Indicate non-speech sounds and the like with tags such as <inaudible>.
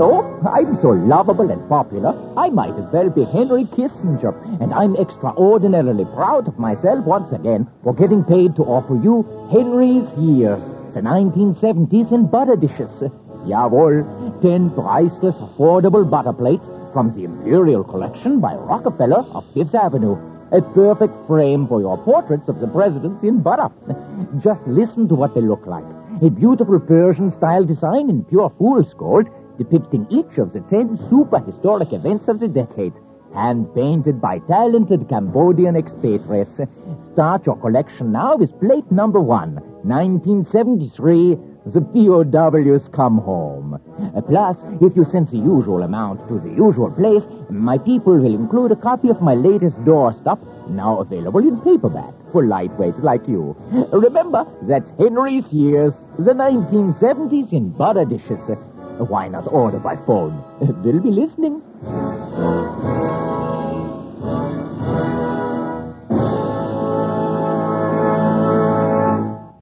I'm so lovable and popular, I might as well be Henry Kissinger, and I'm extraordinarily proud of myself once again for getting paid to offer you Henry's Years, the 1970s in butter dishes. Jawohl, ten priceless, affordable butter plates from the Imperial Collection by Rockefeller of Fifth Avenue. A perfect frame for your portraits of the presidents in butter. Just listen to what they look like. A beautiful Persian style design in pure fool's gold, depicting each of the ten super historic events of the decade. Hand painted by talented Cambodian expatriates. Start your collection now with plate number one, 1973. The POWs come home. Uh, Plus, if you send the usual amount to the usual place, my people will include a copy of my latest doorstop, now available in paperback for lightweights like you. Remember, that's Henry's Years, the 1970s in butter dishes. Why not order by phone? <laughs> They'll be listening.